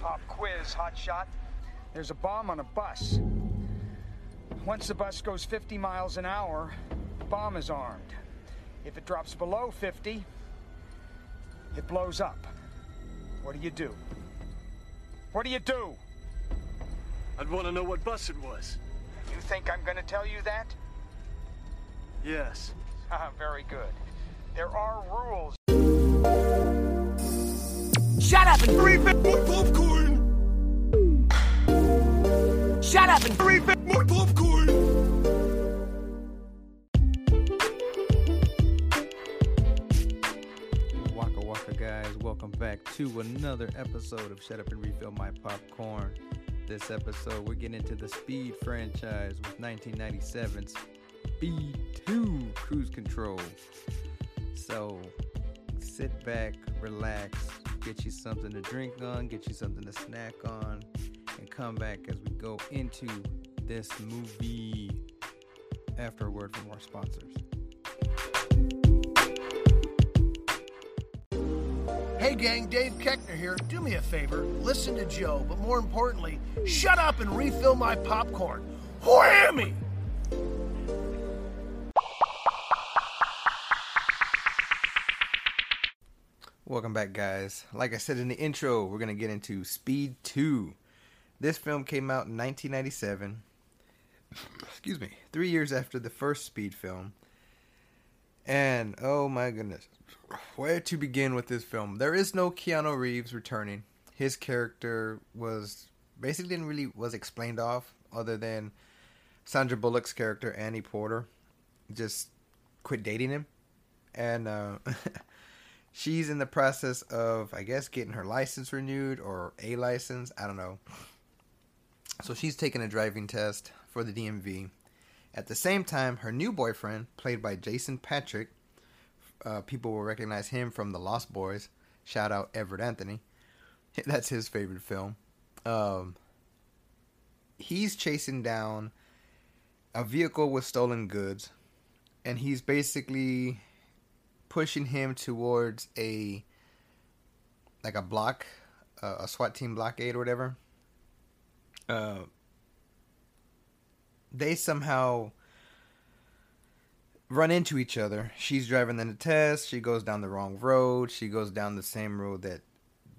Pop quiz, hotshot. There's a bomb on a bus. Once the bus goes 50 miles an hour, the bomb is armed. If it drops below 50, it blows up. What do you do? What do you do? I'd want to know what bus it was. You think I'm going to tell you that? Yes. Ah, very good. There are rules. Shut up and Refill more popcorn! Shut up and Refill more popcorn! Waka Waka guys, welcome back to another episode of Shut Up and Refill My Popcorn. This episode, we're getting into the Speed franchise with 1997's Speed 2 Cruise Control. So, sit back, relax, get you something to drink on, get you something to snack on, and come back as we go into this movie after a word from our sponsors. Hey gang, Dave Keckner here. Do me a favor, listen to Joe, but more importantly, shut up and refill my popcorn. Whammy! Welcome back, guys. Like I said in the intro, we're going to get into Speed 2. This film came out in 1997. Excuse me. Three years after the first Speed film. And, oh my goodness. Where to begin with this film? There is no Keanu Reeves returning. His character was basically didn't really was explained off other than Sandra Bullock's character Annie Porter just quit dating him and uh she's in the process of i guess getting her license renewed or a license i don't know so she's taking a driving test for the dmv at the same time her new boyfriend played by jason patric uh, people will recognize him from the lost boys. Shout out everett anthony. That's his favorite film. Um, he's chasing down a vehicle with stolen goods and he's basically pushing him towards a like a block, uh, a SWAT team blockade or whatever. Uh, they somehow run into each other. She's driving the test. She goes down the wrong road. She goes down the same road that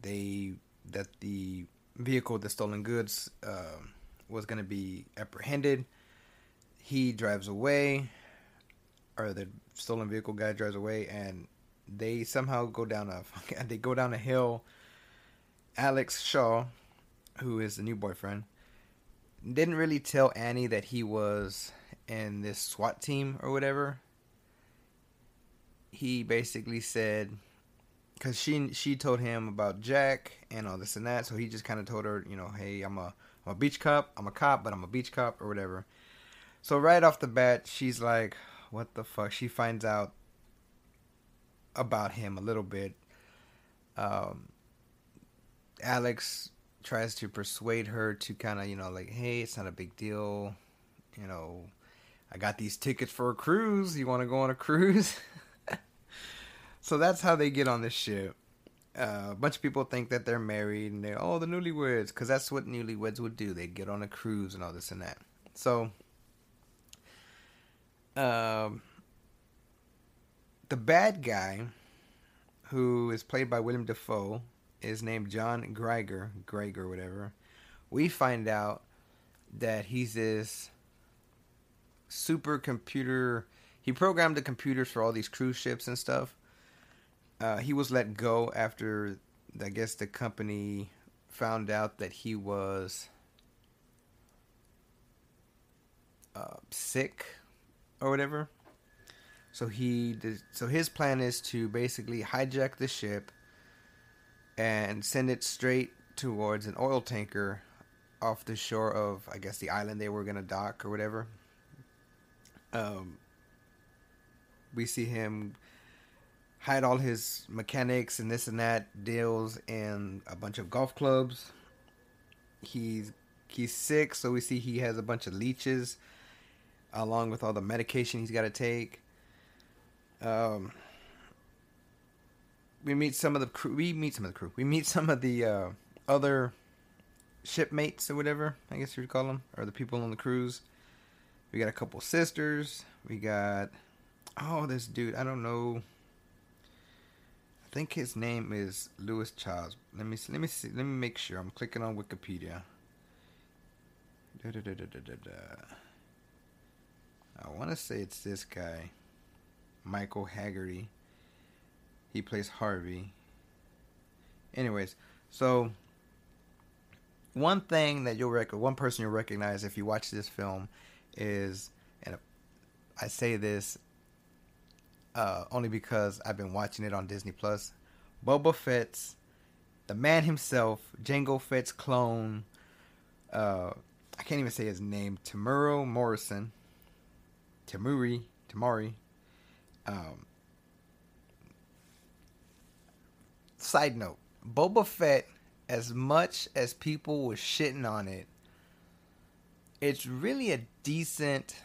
they that the vehicle with the stolen goods uh, was going to be apprehended. He drives away or the stolen vehicle guy drives away and they somehow go down a they go down a hill alex shaw who is the new boyfriend didn't really tell annie that he was in this swat team or whatever he basically said because she she told him about jack and all this and that so he just kind of told her you know hey i'm a i'm a beach cop i'm a cop but i'm a beach cop or whatever so right off the bat she's like what the fuck? She finds out about him a little bit. Um, Alex tries to persuade her to kind of, you know, like, hey, it's not a big deal. You know, I got these tickets for a cruise. You want to go on a cruise? so that's how they get on this ship. Uh, a bunch of people think that they're married and they're, oh, the newlyweds, because that's what newlyweds would do. They'd get on a cruise and all this and that. So um, the bad guy, who is played by William Dafoe, is named John Greiger, Greiger, whatever. We find out that he's this supercomputer. He programmed the computers for all these cruise ships and stuff. Uh, he was let go after, I guess, the company found out that he was uh, sick or whatever. So he did, so his plan is to basically hijack the ship and send it straight towards an oil tanker off the shore of I guess the island they were gonna dock or whatever. Um, we see him hide all his mechanics and this and that deals in a bunch of golf clubs. He's he's sick, so we see he has a bunch of leeches along with all the medication he's got to take. Um, we meet some of the crew. We meet some of the crew. We meet some of the uh, other shipmates or whatever, I guess you would call them, or the people on the cruise. We got a couple sisters. We got oh, this dude. I don't know. I think his name is Lewis Charles. Let me see, let me see. Let me make sure. I'm clicking on Wikipedia. Da, da, da. I want to say it's this guy, Michael Hagerty. He plays Harvey. Anyways, so one thing that you'll rec- one person you'll recognize if you watch this film is, and I say this uh, only because I've been watching it on Disney Plus. Boba Fett's, the man himself, Jango Fett's clone. Uh, I can't even say his name. Tamuro Morrison. Tamuri, Tamari. Um, side note: Boba Fett, as much as people were shitting on it, it's really a decent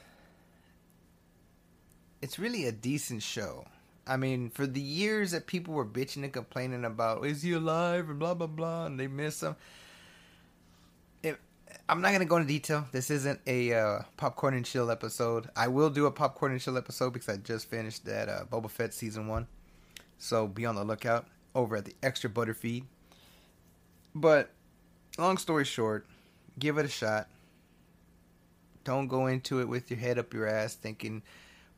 it's really a decent show. I mean, for the years that people were bitching and complaining about, is he alive and blah blah blah, and they miss him. It, I'm not gonna go into detail. This isn't a uh, popcorn and chill episode. I will do a popcorn and chill episode because I just finished that uh, Boba Fett season one, so be on the lookout over at the Extra Butter feed. But long story short, give it a shot. Don't go into it with your head up your ass thinking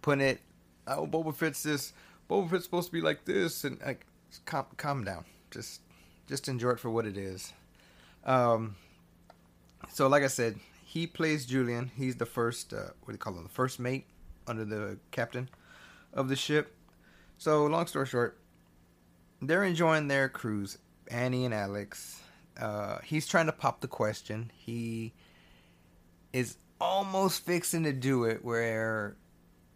putting it, oh, Boba Fett's this, Boba Fett's supposed to be like this, and like, calm, calm down. Just, just enjoy it for what it is. Um, so like I said, he plays Julian. He's the first, uh, what do you call him? The first mate under the captain of the ship. So long story short, they're enjoying their cruise. Annie and Alex. Uh, he's trying to pop the question. He is almost fixing to do it where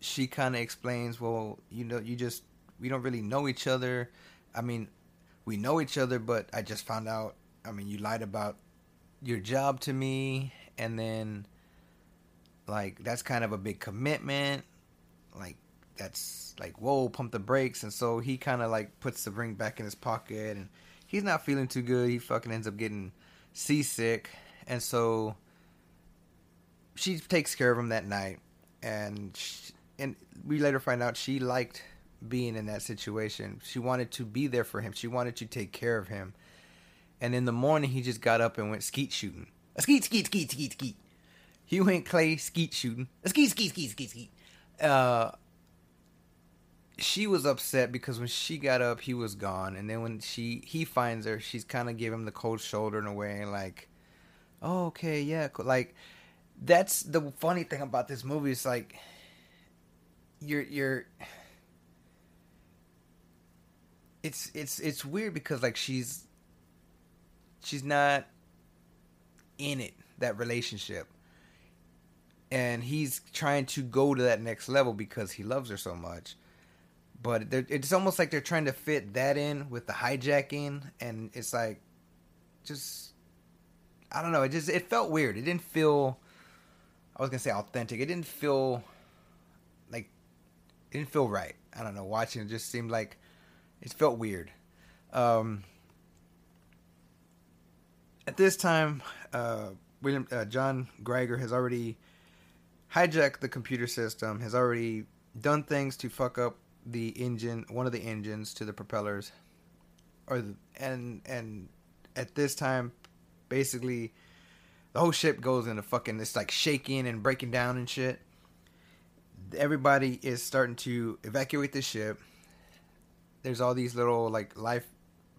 she kind of explains, well, you know, you just we don't really know each other. I mean, we know each other, but I just found out. I mean, you lied about your job to me, and then like that's kind of a big commitment. Like that's like whoa, pump the brakes. And so he kind of like puts the ring back in his pocket, and he's not feeling too good. He fucking ends up getting seasick, and so she takes care of him that night, and she, and we later find out she liked being in that situation. She wanted to be there for him. She wanted to take care of him. And in the morning, he just got up and went skeet shooting. A skeet, skeet, skeet, skeet, skeet. He went clay skeet shooting. A skeet, skeet, skeet, skeet, skeet. Uh, she was upset because when she got up, he was gone. And then when she he finds her, she's kind of giving him the cold shoulder in a way, like, oh, okay, yeah, like that's the funny thing about this movie. It's like you're you're it's it's it's weird because like she's she's not in it that relationship and he's trying to go to that next level because he loves her so much but it's almost like they're trying to fit that in with the hijacking and it's like just i don't know it just it felt weird it didn't feel i was gonna say authentic it didn't feel like it didn't feel right. I don't know. Watching it just seemed like it felt weird. Um, at this time, uh, William uh, John Greiger has already hijacked the computer system. Has already done things to fuck up the engine, one of the engines to the propellers, or the, and and at this time, basically, the whole ship goes into fucking. It's like shaking and breaking down and shit everybody is starting to evacuate the ship. There's all these little like life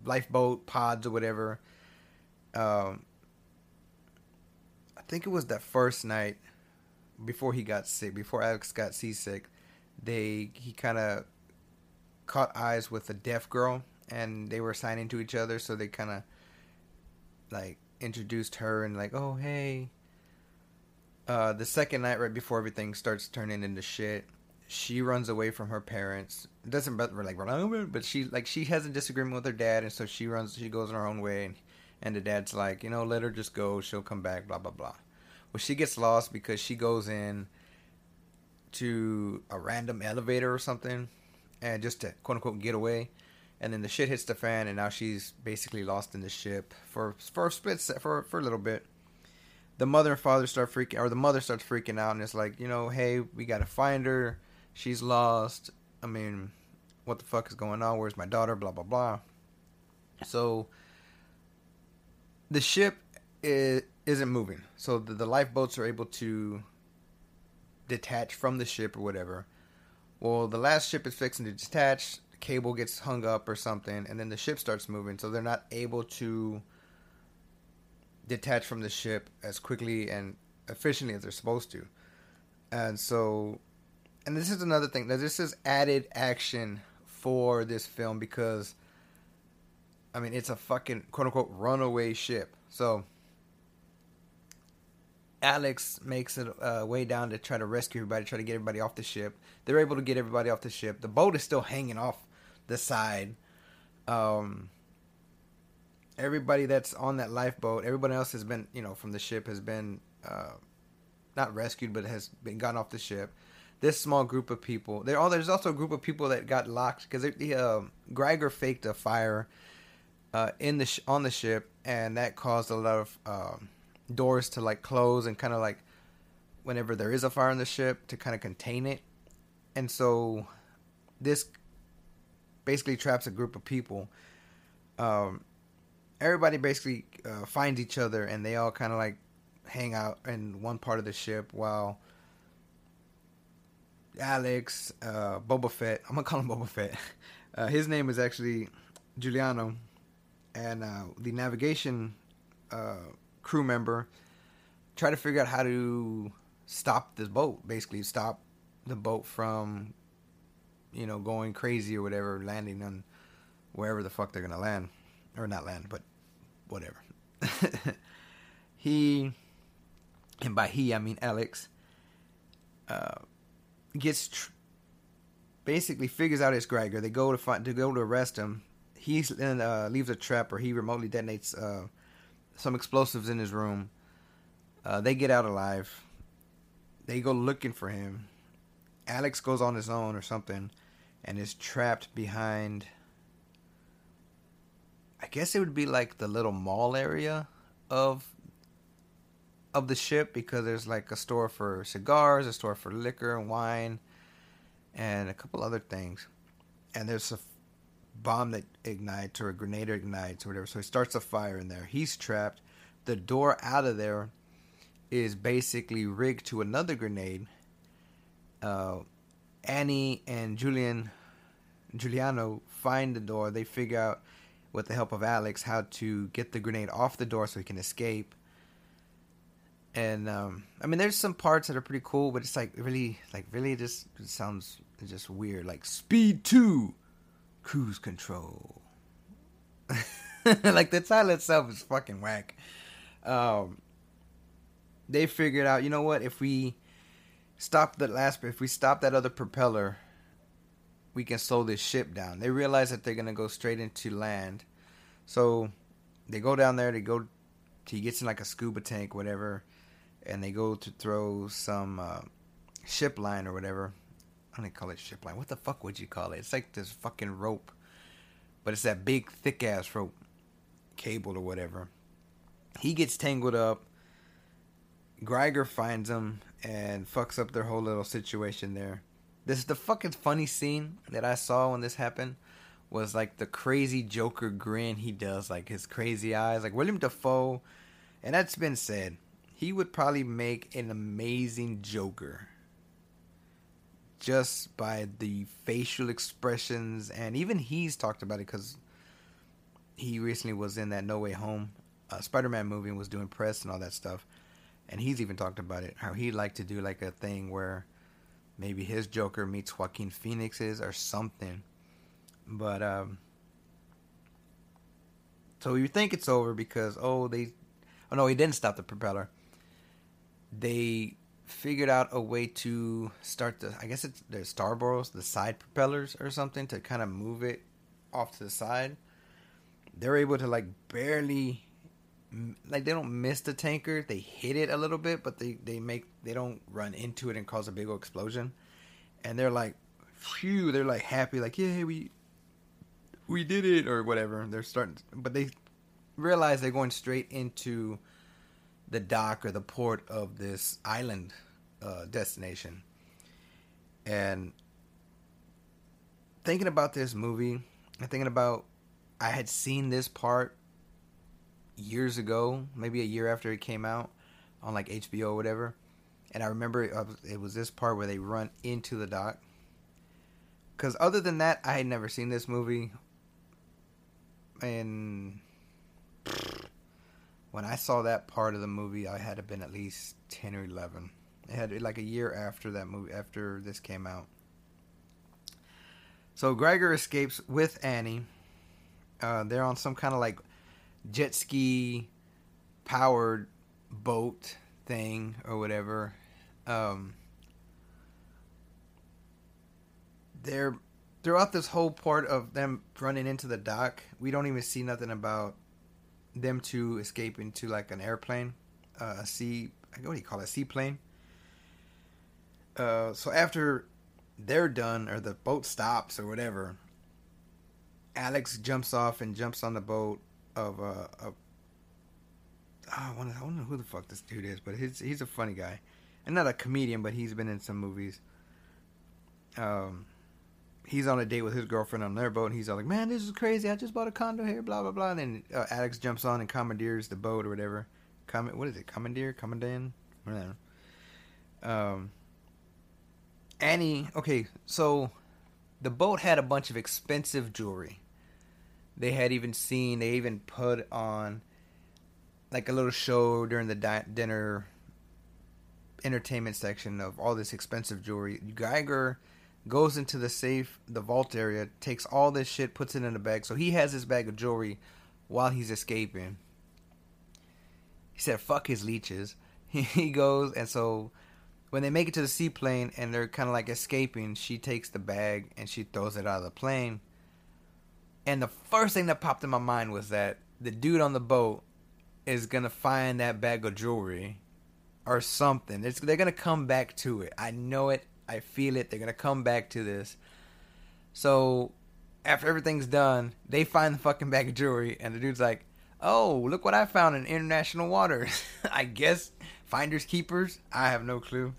lifeboat pods or whatever. Um, I think it was that first night before he got sick, before Alex got seasick. They he kind of caught eyes with a deaf girl, and they were signing to each other. So they kind of like introduced her and like, oh hey, uh, the second night, right before everything starts turning into shit, she runs away from her parents. Doesn't like run but she like she has a disagreement with her dad, and so she runs. She goes on her own way, and, and the dad's like, you know, let her just go. She'll come back. Blah blah blah. Well, she gets lost because she goes in to a random elevator or something, and just to quote unquote get away. and then the shit hits the fan, and now she's basically lost in the ship for for a split for for a little bit. The mother and father start freaking, or the mother starts freaking out, and it's like, you know, hey, we gotta find her. She's lost. I mean, what the fuck is going on? Where's my daughter? Blah blah blah. So the ship is, isn't moving. So the, the lifeboats are able to detach from the ship or whatever. Well, the last ship is fixing to detach. Cable gets hung up or something, and then the ship starts moving. So they're not able to detach from the ship as quickly and efficiently as they're supposed to. And so, and this is another thing. That this is added action for this film because, I mean, it's a fucking quote unquote runaway ship. So Alex makes it uh, way down to try to rescue everybody, try to get everybody off the ship. They're able to get everybody off the ship. The boat is still hanging off the side. Um, everybody that's on that lifeboat, everybody else has been, you know, from the ship has been uh, not rescued, but has been gotten off the ship. This small group of people, there. There's also a group of people that got locked because the uh, Greiger faked a fire uh, in the sh- on the ship, and that caused a lot of um, doors to like close and kind of like whenever there is a fire on the ship to kind of contain it. And so this basically traps a group of people. Um, everybody basically uh, finds each other and they all kind of like hang out in one part of the ship while Alex, uh, Boba Fett, I'm gonna call him Boba Fett. Uh, his name is actually Juliano, and uh, the navigation uh, crew member try to figure out how to stop this boat. Basically, stop the boat from, you know, going crazy or whatever, landing on wherever the fuck they're gonna land, or not land, but whatever. he, and by he I mean Alex, uh, gets tr- basically figures out it's Greiger. They go to find to go to arrest him. He uh, leaves a trap, or he remotely detonates uh, some explosives in his room. Uh, they get out alive. They go looking for him. Alex goes on his own or something, and is trapped behind. I guess it would be like the little mall area of of the ship because there's like a store for cigars, a store for liquor and wine, and a couple other things. And there's a bomb that ignites or a grenade ignites or whatever. So he starts a fire in there. He's trapped. The door out of there is basically rigged to another grenade. Uh, Annie and Julian Juliano find the door. They figure out, with the help of Alex, how to get the grenade off the door so he can escape. And um, I mean, there's some parts that are pretty cool, but it's like really, like really, just sounds just weird. Like Speed Two, Cruise Control. like the title itself is fucking whack. Um, they figured out, you know what? If we stop the last, if we stop that other propeller, we can slow this ship down. They realize that they're gonna go straight into land, so they go down there. They go. He gets in like a scuba tank, whatever, and they go to throw some uh, ship line or whatever. I don't even call it ship line. What the fuck would you call it? It's like this fucking rope, but it's that big thick ass rope, cable or whatever. He gets tangled up. Greiger finds him and fucks up their whole little situation there. This is the fucking funny scene that I saw when this happened was like the crazy Joker grin he does, like his crazy eyes, like William Dafoe. And that's been said. He would probably make an amazing Joker just by the facial expressions, and even he's talked about it because he recently was in that No Way Home uh, Spider-Man movie and was doing press and all that stuff, and he's even talked about it how he'd like to do like a thing where maybe his Joker meets Joaquin Phoenix's or something, but um. So you think it's over because oh they, oh no he didn't stop the propeller. They figured out a way to start the I guess it's the starboards, the side propellers or something to kind of move it off to the side. They're able to like barely like they don't miss the tanker, they hit it a little bit, but they they make they don't run into it and cause a big old explosion. And they're like phew, they're like happy like yeah, we we did it or whatever. They're starting, but they realize they're going straight into the dock or the port of this island uh, destination. And thinking about this movie, and thinking about I had seen this part years ago, maybe a year after it came out on like HBO or whatever. And I remember it, it was this part where they run into the dock. Because other than that, I had never seen this movie. And when I saw that part of the movie, I had to been at least 10 or 11. It had like a year after that movie, after this came out. So Gregor escapes with Annie. Uh, they're on some kind of like jet ski powered boat thing or whatever. Um, they're throughout this whole part of them running into the dock. We don't even see nothing about them to escape into like an airplane, uh, a sea. What do you call it? A seaplane. Uh, so after they're done or the boat stops or whatever, Alex jumps off and jumps on the boat of uh, a. Oh, I, I don't know who the fuck this dude is, but he's he's a funny guy, and not a comedian, but he's been in some movies. Um, he's on a date with his girlfriend on their boat, and he's all like, "Man, this is crazy! I just bought a condo here, blah blah blah." And then uh, Alex jumps on and commandeers the boat or whatever. What is it? Commandeer? Commandant? Whatever. Um, Annie. Okay, so the boat had a bunch of expensive jewelry. They had even seen. They even put on like a little show during the di- dinner entertainment section of all this expensive jewelry. Geiger goes into the safe, the vault area, takes all this shit, puts it in a bag. So he has his bag of jewelry while he's escaping. He said, "Fuck his leeches." He goes, and so when they make it to the seaplane and they're kind of like escaping, she takes the bag and she throws it out of the plane. And the first thing that popped in my mind was that the dude on the boat is gonna find that bag of jewelry or something. It's, they're gonna come back to it. I know it. I feel it. They're gonna come back to this. So after everything's done, they find the fucking bag of jewelry, and the dude's like, "Oh, look what I found in international waters." I guess finders keepers. I have no clue.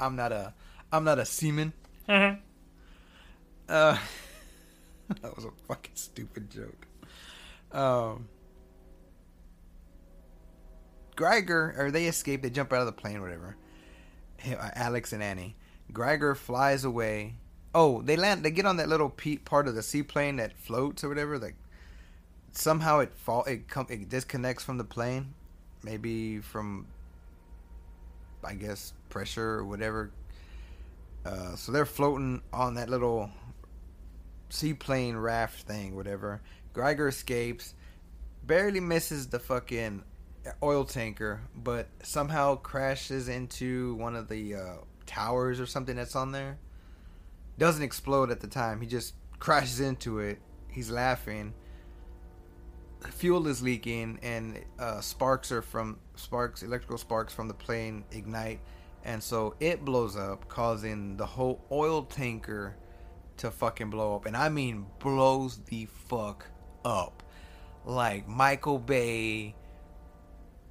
I'm not a I'm not a seaman. Uh, that was a fucking stupid joke. Um, Greiger, or they escape. They jump out of the plane, whatever. Alex and Annie. Greiger flies away. Oh, they land. They get on that little pe- part of the seaplane that floats or whatever. Like somehow it fall. It come. It disconnects from the plane. Maybe from, I guess, pressure or whatever. Uh, so they're floating on that little seaplane raft thing, whatever. Greiger escapes, barely misses the fucking oil tanker, but somehow crashes into one of the uh, towers or something that's on there. Doesn't explode at the time. He just crashes into it. He's laughing. Fuel is leaking, and uh, sparks are from sparks, electrical sparks from the plane ignite, and so it blows up, causing the whole oil tanker to fucking blow up. And I mean, blows the fuck up, like Michael Bay.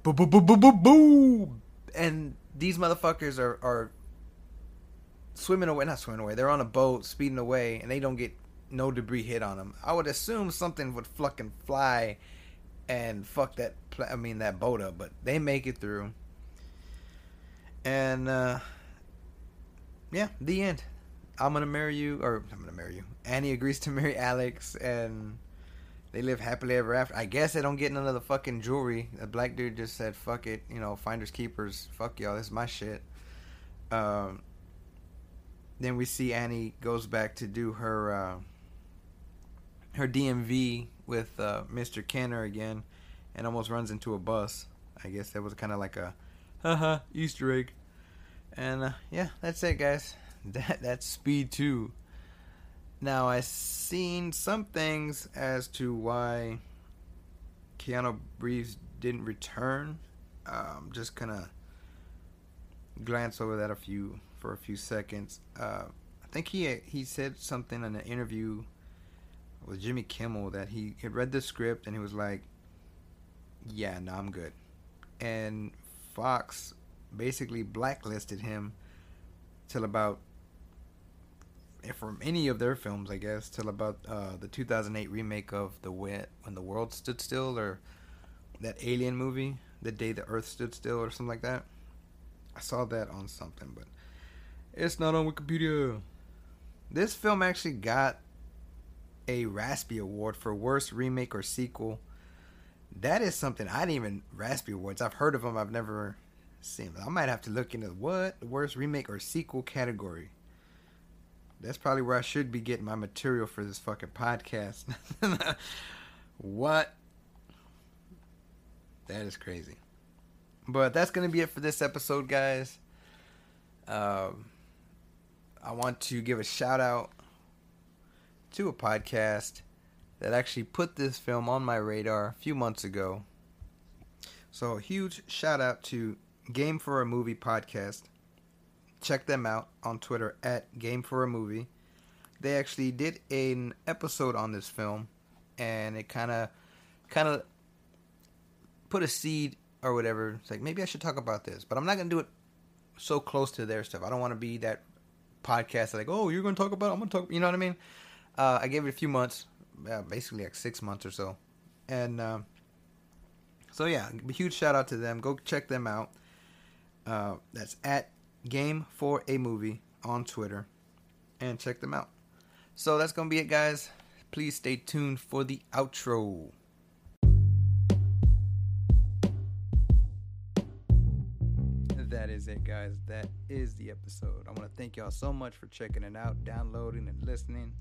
Boo boo boo boo boo boo. And these motherfuckers are are swimming away, not swimming away. They're on a boat, speeding away, and they don't get no debris hit on them. I would assume something would fucking fly and fuck that. Pl- I mean that boat up, but they make it through. And uh, yeah, the end. I'm gonna marry you, or I'm gonna marry you. Annie agrees to marry Alex, and they live happily ever after. I guess they don't get none of the fucking jewelry. The black dude just said, "Fuck it," you know, finders keepers. Fuck y'all. This is my shit. Um, then we see Annie goes back to do her uh, her DMV with uh, Mr. Kenner again, and almost runs into a bus. I guess that was kind of like a haha Easter egg. And uh, yeah, that's it, guys. That that's Speed Two. Now I've seen some things as to why Keanu Reeves didn't return. I'm just gonna glance over that a few for a few seconds. Uh, I think he he said something in an interview with Jimmy Kimmel that he had read the script and he was like, "Yeah, no, I'm good," and Fox basically blacklisted him till about from any of their films, I guess, till about uh, the 2008 remake of the When the World Stood Still or that Alien movie, The Day the Earth Stood Still or something like that. I saw that on something, but it's not on Wikipedia. This film actually got a Razzie Award for worst remake or sequel. That is something I didn't even Razzie Awards. I've heard of them. I've never seen them. I might have to look into what the worst remake or sequel category. That's probably where I should be getting my material for this fucking podcast. what? That is crazy. But that's gonna be it for this episode, guys. Um, I want to give a shout out to a podcast that actually put this film on my radar a few months ago. So, a huge shout out to Game for a Movie podcast. Check them out on Twitter at Game for a Movie. They actually did an episode on this film, and it kind of, kind of put a seed or whatever. It's like maybe I should talk about this, but I'm not gonna do it so close to their stuff. I don't want to be that podcast like, oh, you're gonna talk about. It, I'm gonna talk. You know what I mean? Uh, I gave it a few months, uh, basically like six months or so, and uh, so yeah, huge shout out to them. Go check them out. Uh, that's at Game for a Movie on Twitter, and check them out. So that's gonna be it, guys. Please stay tuned for the outro. Guys. That is the episode. I want to thank y'all so much for checking it out, downloading, and listening.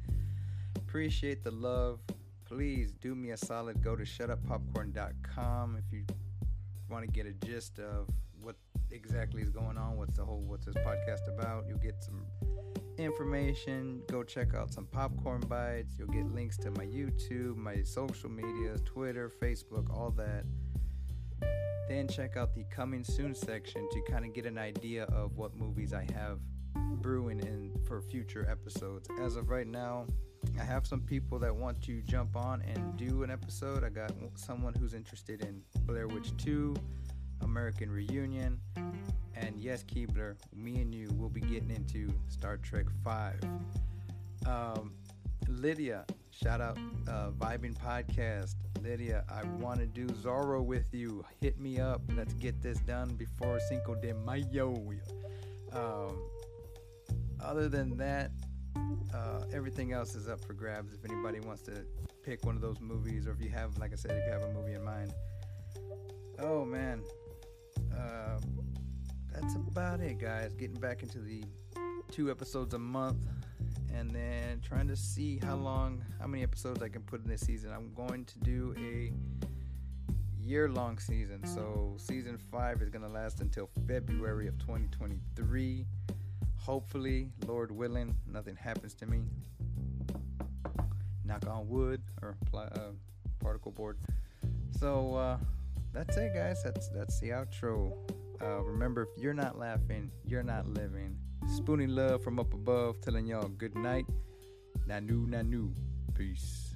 Appreciate the love. Please do me a solid. Go to shutuppopcorn.com if you want to get a gist of what exactly is going on. What's the whole what's this podcast about? You'll get some information. Go check out some popcorn bites. You'll get links to my YouTube, my social medias, Twitter, Facebook, all that. Then check out the coming soon section to kind of get an idea of what movies I have brewing in for future episodes. As of right now, I have some people that want to jump on and do an episode. I got someone who's interested in Blair Witch 2, American Reunion, and yes, Keebler, me and you will be getting into Star Trek 5. Um, Lydia, shout out uh, Vibing Podcast. Lydia, I want to do Zorro with you. Hit me up. Let's get this done before Cinco de Mayo. Um, other than that, uh, everything else is up for grabs. If anybody wants to pick one of those movies, or if you have, like I said, if you have a movie in mind. Oh man, uh, that's about it, guys. Getting back into the two episodes a month and then trying to see how long, how many episodes I can put in this season. I'm going to do a year long season. So, season five is going to last until February of 2023. Hopefully, Lord willing, nothing happens to me. Knock on wood or uh, particle board. So, uh, that's it, guys. That's that's the outro. Uh, remember, if you're not laughing, you're not living. Spooning love from up above, telling y'all good night. Nanu, nanu. Peace.